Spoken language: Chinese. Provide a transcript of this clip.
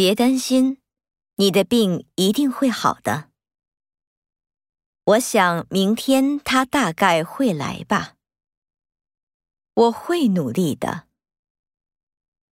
别担心你的病一定会好的。我想明天他大概会来吧。我会努力的。